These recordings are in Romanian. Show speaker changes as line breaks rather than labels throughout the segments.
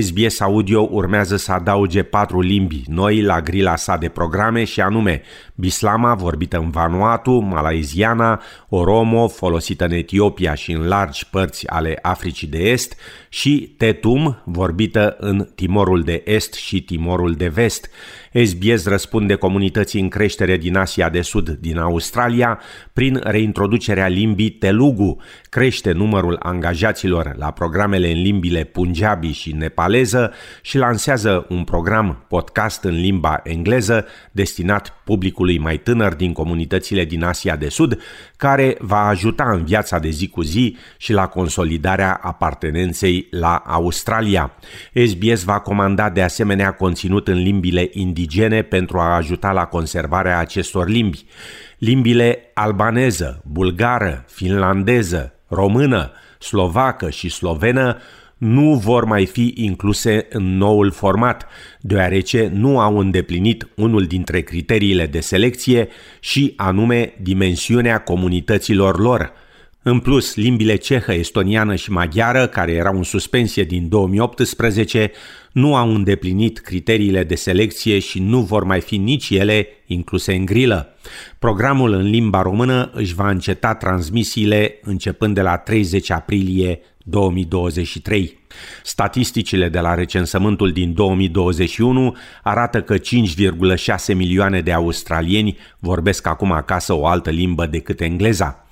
SBS Audio urmează să adauge patru limbi noi la grila sa de programe și anume Bislama, vorbită în Vanuatu, Malaiziana, Oromo, folosită în Etiopia și în largi părți ale Africii de Est și Tetum, vorbită în Timorul de Est și Timorul de Vest. SBS răspunde comunității în creștere din Asia de Sud din Australia prin reintroducerea limbii Telugu, crește numărul angajaților la programele în limbile Punjabi și nepaleză și lansează un program podcast în limba engleză destinat publicului mai tânăr din comunitățile din Asia de Sud, care va ajuta în viața de zi cu zi și la consolidarea apartenenței la Australia. SBS va comanda de asemenea conținut în limbile indigene pentru a ajuta la conservarea acestor limbi. Limbile albaneză, bulgară, finlandeză, română, slovacă și slovenă nu vor mai fi incluse în noul format, deoarece nu au îndeplinit unul dintre criteriile de selecție și anume dimensiunea comunităților lor. În plus, limbile cehă, estoniană și maghiară, care erau în suspensie din 2018, nu au îndeplinit criteriile de selecție și nu vor mai fi nici ele incluse în grilă. Programul în limba română își va înceta transmisiile începând de la 30 aprilie 2023. Statisticile de la recensământul din 2021 arată că 5,6 milioane de australieni vorbesc acum acasă o altă limbă decât engleza.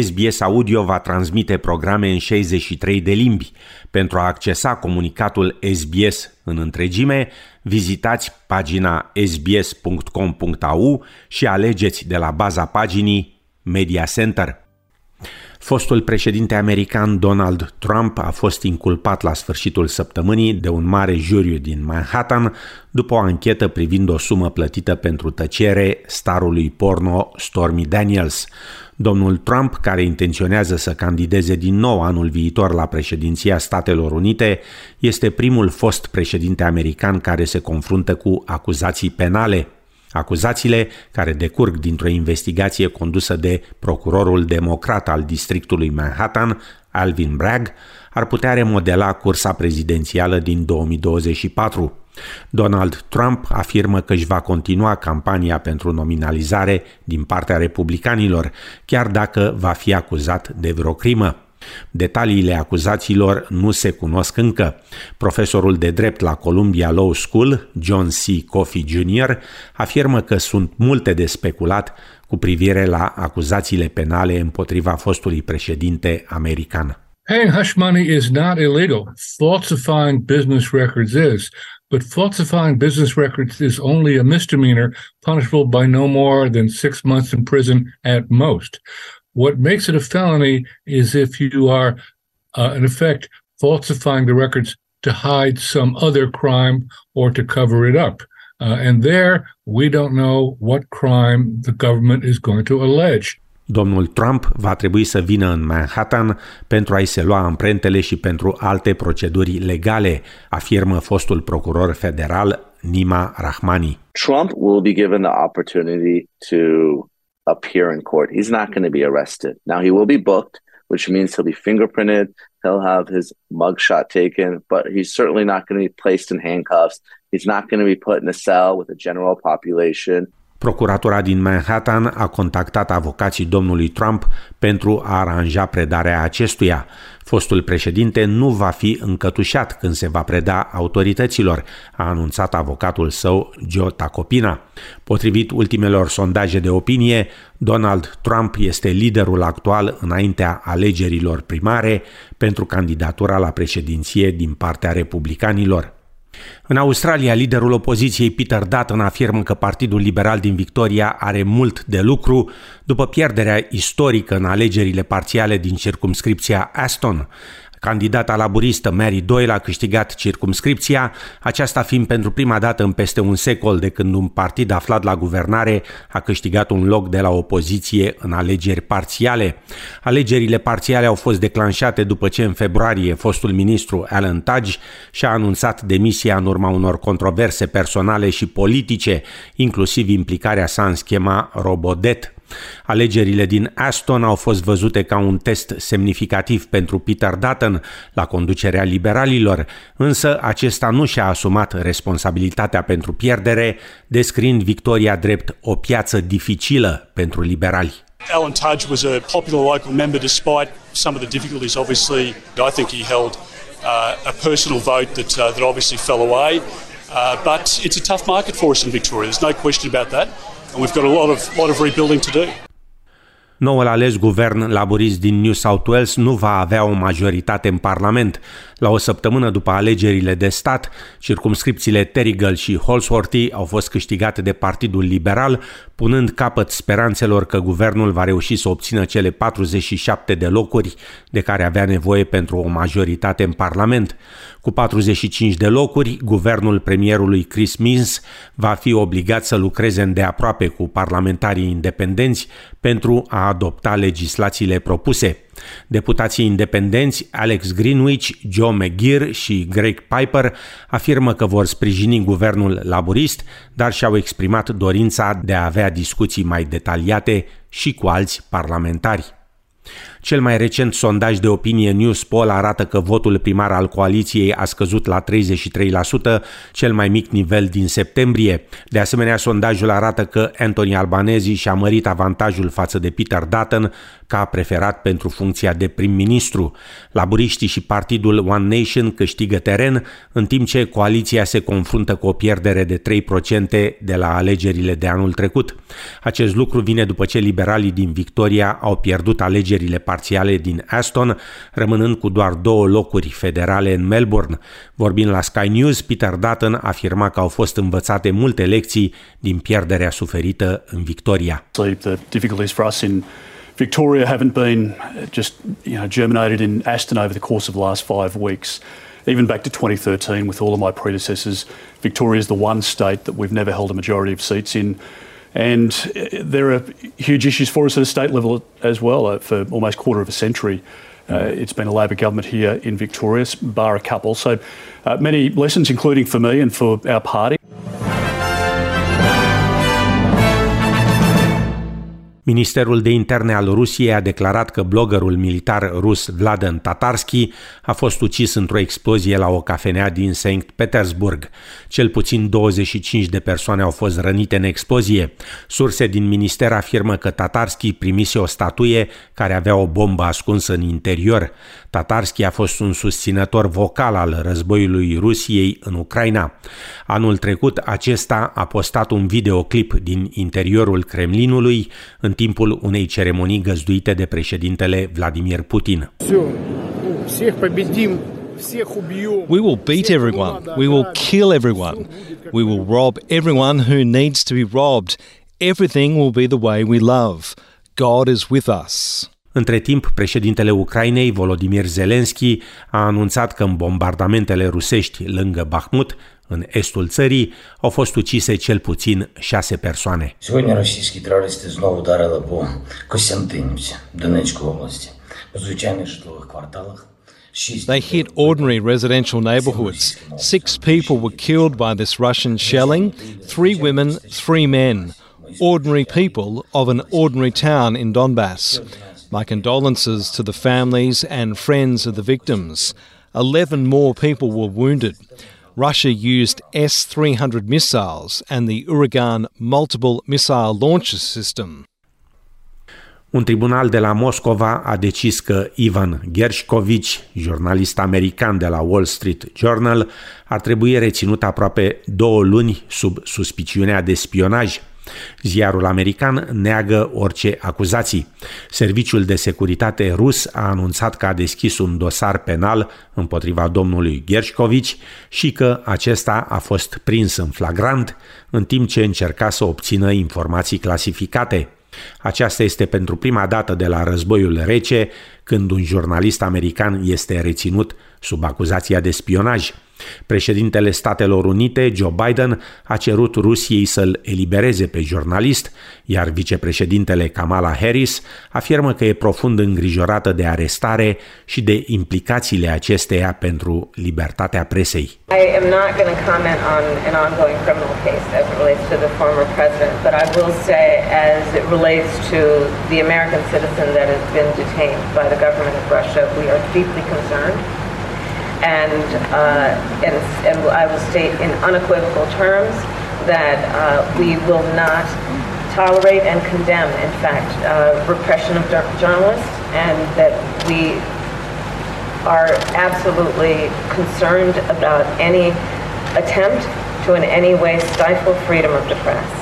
SBS Audio va transmite programe în 63 de limbi. Pentru a accesa comunicatul SBS în întregime, vizitați pagina sbs.com.au și alegeți de la baza paginii Media Center. Fostul președinte american Donald Trump a fost inculpat la sfârșitul săptămânii de un mare juriu din Manhattan după o anchetă privind o sumă plătită pentru tăcere starului porno Stormy Daniels. Domnul Trump, care intenționează să candideze din nou anul viitor la președinția Statelor Unite, este primul fost președinte american care se confruntă cu acuzații penale Acuzațiile, care decurg dintr-o investigație condusă de procurorul democrat al districtului Manhattan, Alvin Bragg, ar putea remodela cursa prezidențială din 2024. Donald Trump afirmă că își va continua campania pentru nominalizare din partea republicanilor, chiar dacă va fi acuzat de vreo crimă. Detaliile acuzațiilor nu se cunosc încă. Profesorul de drept la Columbia Law School, John C. Coffey Jr., afirmă că sunt multe de speculat cu privire la acuzațiile penale împotriva fostului președinte american.
Paying hush money is not illegal. Falsifying business records is. But falsifying business records is only a misdemeanor punishable by no more than six months in prison at most. What makes it a felony is if you are, uh, in effect, falsifying the records to hide some other crime or to cover it up. Uh, and there, we don't know what crime the government is going to allege.
Domnul Trump va trebui să vină în Manhattan pentru a-i se lua amprentele și pentru alte proceduri legale, afirmă fostul procuror federal Nima Rahmani.
Trump will be given the opportunity to appear in court. He's not mm-hmm. going to be arrested. Now he will be booked, which means he'll be fingerprinted. He'll have his mugshot taken, but he's certainly not going to be placed in handcuffs. He's not going to be put in a cell with a general population.
Procuratura din Manhattan a contactat avocații domnului Trump pentru a aranja predarea acestuia. Fostul președinte nu va fi încătușat când se va preda autorităților, a anunțat avocatul său Joe Tacopina. Potrivit ultimelor sondaje de opinie, Donald Trump este liderul actual înaintea alegerilor primare pentru candidatura la președinție din partea republicanilor. În Australia, liderul opoziției Peter Dutton afirmă că Partidul Liberal din Victoria are mult de lucru după pierderea istorică în alegerile parțiale din circumscripția Aston. Candidata laburistă Mary Doyle a câștigat circumscripția, aceasta fiind pentru prima dată în peste un secol de când un partid aflat la guvernare a câștigat un loc de la opoziție în alegeri parțiale. Alegerile parțiale au fost declanșate după ce în februarie fostul ministru Alan Tudge și-a anunțat demisia în urma unor controverse personale și politice, inclusiv implicarea sa în schema Robodet. Alegerile din Aston au fost văzute ca un test semnificativ pentru Peter Dutton la conducerea liberalilor, însă acesta nu și-a asumat responsabilitatea pentru pierdere, descriind victoria drept o piață dificilă pentru liberali.
Alan Tudge was a popular local member despite some of the difficulties. Obviously, I think he held uh, a personal vote that, uh, that obviously fell away. Uh, but it's a tough market for us in Victoria. There's no question about that. And we've got a lot of, lot of rebuilding to do.
Noul ales guvern laborist din New South Wales nu va avea o majoritate în Parlament. La o săptămână după alegerile de stat, circumscripțiile Terrigal și Holsworthy au fost câștigate de Partidul Liberal, punând capăt speranțelor că guvernul va reuși să obțină cele 47 de locuri de care avea nevoie pentru o majoritate în Parlament. Cu 45 de locuri, guvernul premierului Chris Minns va fi obligat să lucreze îndeaproape cu parlamentarii independenți pentru a adopta legislațiile propuse. Deputații independenți Alex Greenwich, Joe McGear și Greg Piper afirmă că vor sprijini guvernul laborist, dar și-au exprimat dorința de a avea discuții mai detaliate și cu alți parlamentari. Cel mai recent sondaj de opinie News Poll arată că votul primar al coaliției a scăzut la 33%, cel mai mic nivel din septembrie. De asemenea, sondajul arată că Anthony Albanese și-a mărit avantajul față de Peter Dutton ca preferat pentru funcția de prim-ministru. Laburiștii și partidul One Nation câștigă teren, în timp ce coaliția se confruntă cu o pierdere de 3% de la alegerile de anul trecut. Acest lucru vine după ce liberalii din Victoria au pierdut alegerile parțiale din Aston, rămânând cu doar două locuri federale în Melbourne. Vorbind la Sky News, Peter Dutton afirma că au fost învățate multe lecții din pierderea suferită în Victoria.
Victoria haven't been just you know germinated in Aston over the course of the last five weeks. Even back to 2013, with all of my predecessors, Victoria is the one state that we've never held a majority of seats in. And uh, there are huge issues for us at a state level as well. Uh, for almost quarter of a century, uh, it's been a Labor government here in Victoria, bar a couple. So uh, many lessons, including for me and for our party.
Ministerul de Interne al Rusiei a declarat că bloggerul militar rus Vladan Tatarski a fost ucis într-o explozie la o cafenea din Sankt Petersburg. Cel puțin 25 de persoane au fost rănite în explozie. Surse din minister afirmă că Tatarski primise o statuie care avea o bombă ascunsă în interior. Tatarski a fost un susținător vocal al războiului Rusiei în Ucraina. Anul trecut acesta a postat un videoclip din interiorul Kremlinului în timpul unei ceremonii găzduite de președintele Vladimir Putin.
We will beat everyone. We will kill everyone. We will rob everyone who needs to be robbed. Everything will be the way we love. God is with us.
Între timp, președintele Ucrainei, Volodymyr Zelensky, a anunțat că în bombardamentele rusești lângă Bahmut, în estul țării, au fost ucise cel puțin șase persoane. Сегодня российские террористы снова ударили по Костянтинівці, Донецької області, по звичайних житлових кварталах.
They hit ordinary residential neighbourhoods. Six people were killed by this Russian shelling three women, three men. Ordinary people of an ordinary town in Donbass. My condolences to the families and friends of the victims. Eleven more people were wounded. Russia used S 300 missiles and the Uragan multiple missile launcher system.
Un tribunal de la Moscova a decis că Ivan Gershkovich, jurnalist american de la Wall Street Journal, ar trebui reținut aproape două luni sub suspiciunea de spionaj Ziarul american neagă orice acuzații. Serviciul de securitate rus a anunțat că a deschis un dosar penal împotriva domnului Gershkovich și că acesta a fost prins în flagrant în timp ce încerca să obțină informații clasificate. Aceasta este pentru prima dată de la războiul rece când un jurnalist american este reținut sub acuzația de spionaj. Președintele Statelor Unite, Joe Biden, a cerut Rusiei să-l elibereze pe jurnalist, iar vicepreședintele Kamala Harris afirmă că e profund îngrijorată de arestare și de implicațiile acesteia pentru libertatea presei.
I am not going to comment on an ongoing criminal case as it relates to the former president, but I will say as it relates to the American citizen that has been detained by the government of Russia, we are deeply concerned and, uh, and, and I will state in unequivocal terms that uh, we will not tolerate and condemn, in fact, uh, repression of journalists, and that we are absolutely concerned about any attempt to in any way stifle freedom of the press.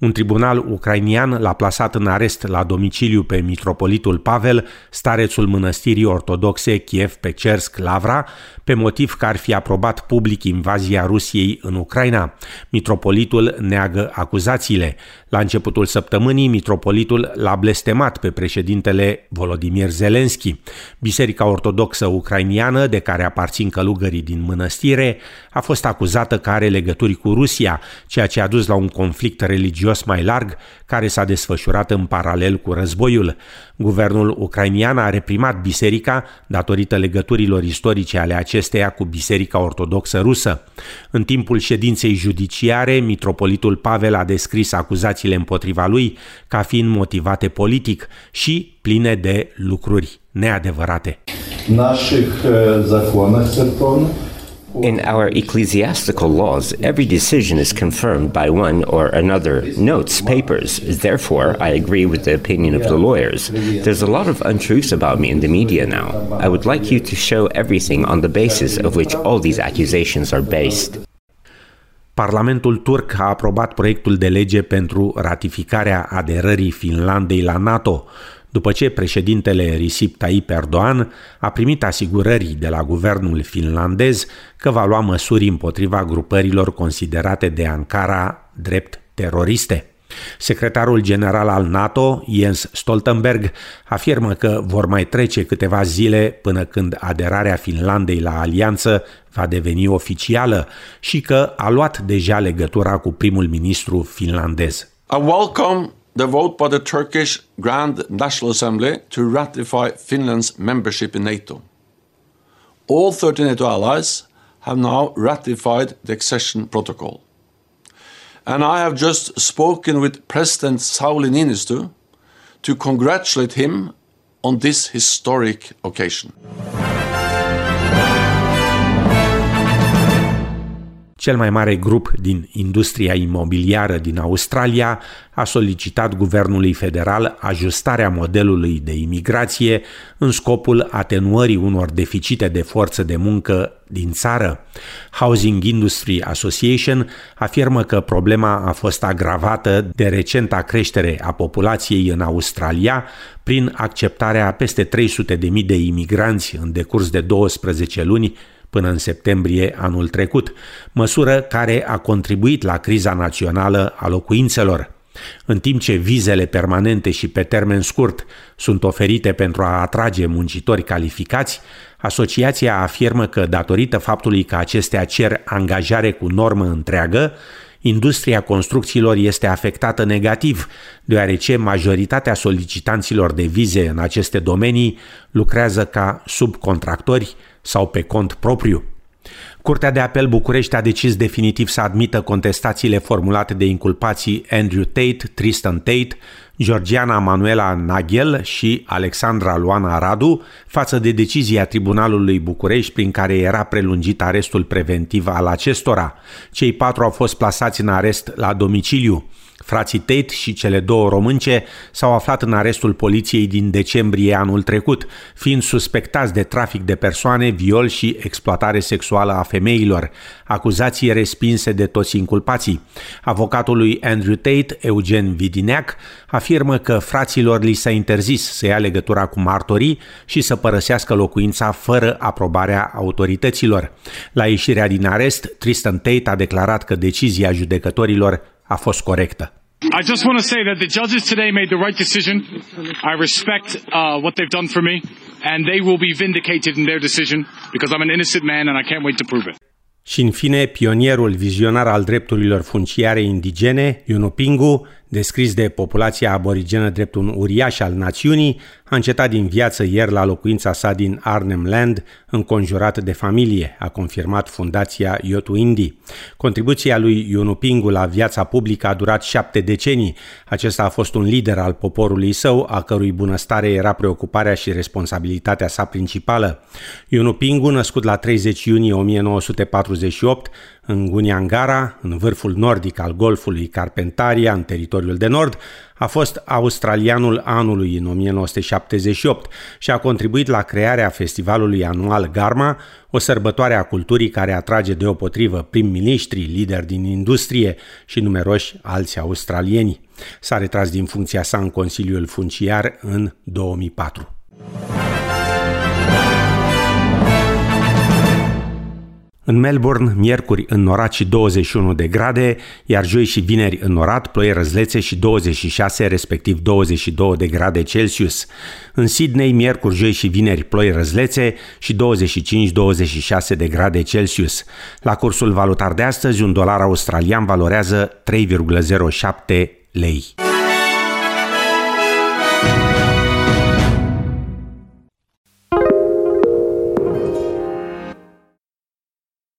Un tribunal ucrainian l-a plasat în arest la domiciliu pe mitropolitul Pavel, starețul mănăstirii ortodoxe Kiev-Pecersk-Lavra, pe motiv că ar fi aprobat public invazia Rusiei în Ucraina. Mitropolitul neagă acuzațiile. La începutul săptămânii, mitropolitul l-a blestemat pe președintele Volodimir Zelenski. Biserica ortodoxă ucrainiană, de care aparțin călugării din mănăstire, a fost acuzată că are legături cu Rusia, ceea ce a dus la un conflict religios mai larg, care s-a desfășurat în paralel cu războiul. Guvernul ucrainian a reprimat biserica datorită legăturilor istorice ale acesteia cu Biserica Ortodoxă Rusă. În timpul ședinței judiciare, mitropolitul Pavel a descris acuzațiile împotriva lui ca fiind motivate politic și pline de lucruri neadevărate.
Наших законах церковных
In our ecclesiastical laws, every decision is confirmed by one or another notes, papers. Therefore, I agree with the opinion of the lawyers. There's a lot of untruths about me in the media now. I would like you to show everything on the basis of which all these accusations are based.
Parlamentul turc a aprobat proiectul de lege pentru ratificarea aderării Finlandei la NATO după ce președintele Recep Tayyip Erdogan a primit asigurări de la guvernul finlandez că va lua măsuri împotriva grupărilor considerate de Ankara drept teroriste. Secretarul general al NATO, Jens Stoltenberg, afirmă că vor mai trece câteva zile până când aderarea Finlandei la alianță va deveni oficială și că a luat deja legătura cu primul ministru finlandez.
I welcome the vote by the Turkish Grand National Assembly to ratify Finland's membership in NATO. All 30 NATO allies have now ratified the accession protocol. And I have just spoken with President Sauli Niinistö to congratulate him on this historic occasion.
Cel mai mare grup din industria imobiliară din Australia a solicitat guvernului federal ajustarea modelului de imigrație în scopul atenuării unor deficite de forță de muncă din țară. Housing Industry Association afirmă că problema a fost agravată de recenta creștere a populației în Australia prin acceptarea a peste 300.000 de imigranți în decurs de 12 luni până în septembrie anul trecut, măsură care a contribuit la criza națională a locuințelor. În timp ce vizele permanente și pe termen scurt sunt oferite pentru a atrage muncitori calificați, asociația afirmă că datorită faptului că acestea cer angajare cu normă întreagă, industria construcțiilor este afectată negativ, deoarece majoritatea solicitanților de vize în aceste domenii lucrează ca subcontractori sau pe cont propriu. Curtea de apel București a decis definitiv să admită contestațiile formulate de inculpații Andrew Tate, Tristan Tate, Georgiana Manuela Naghel și Alexandra Luana Radu față de decizia Tribunalului București prin care era prelungit arestul preventiv al acestora. Cei patru au fost plasați în arest la domiciliu. Frații Tate și cele două românce s-au aflat în arestul poliției din decembrie anul trecut, fiind suspectați de trafic de persoane, viol și exploatare sexuală a femeilor, acuzații respinse de toți inculpații. Avocatul lui Andrew Tate, Eugen Vidineac, afirmă că fraților li s-a interzis să ia legătura cu martorii și să părăsească locuința fără aprobarea autorităților. La ieșirea din arest, Tristan Tate a declarat că decizia judecătorilor a fost corectă.
I just want to say that the judges today made the right decision. I respect uh, what they've done for me, and they will be vindicated in their decision because I'm an innocent man and I can't wait to prove it.
Și în fine, pionierul vizionar al drepturilor funciare indigene, Yunupingu, descris de populația aborigenă drept un uriaș al națiunii, a încetat din viață ieri la locuința sa din Arnhem Land, înconjurat de familie, a confirmat fundația Yotu Indi. Contribuția lui Yunupingu la viața publică a durat șapte decenii. Acesta a fost un lider al poporului său, a cărui bunăstare era preocuparea și responsabilitatea sa principală. Yunupingu, născut la 30 iunie 1948, în Guniangara, în vârful nordic al golfului Carpentaria, în teritoriul de nord, a fost australianul anului în 1978 și a contribuit la crearea festivalului anual Garma, o sărbătoare a culturii care atrage deopotrivă prim-ministri, lideri din industrie și numeroși alți australieni. S-a retras din funcția sa în Consiliul Funciar în 2004. În Melbourne, miercuri înnorat și 21 de grade, iar joi și vineri înnorat, ploi răzlețe și 26, respectiv 22 de grade Celsius. În Sydney, miercuri, joi și vineri, ploi răzlețe și 25-26 de grade Celsius. La cursul valutar de astăzi, un dolar australian valorează 3,07 lei.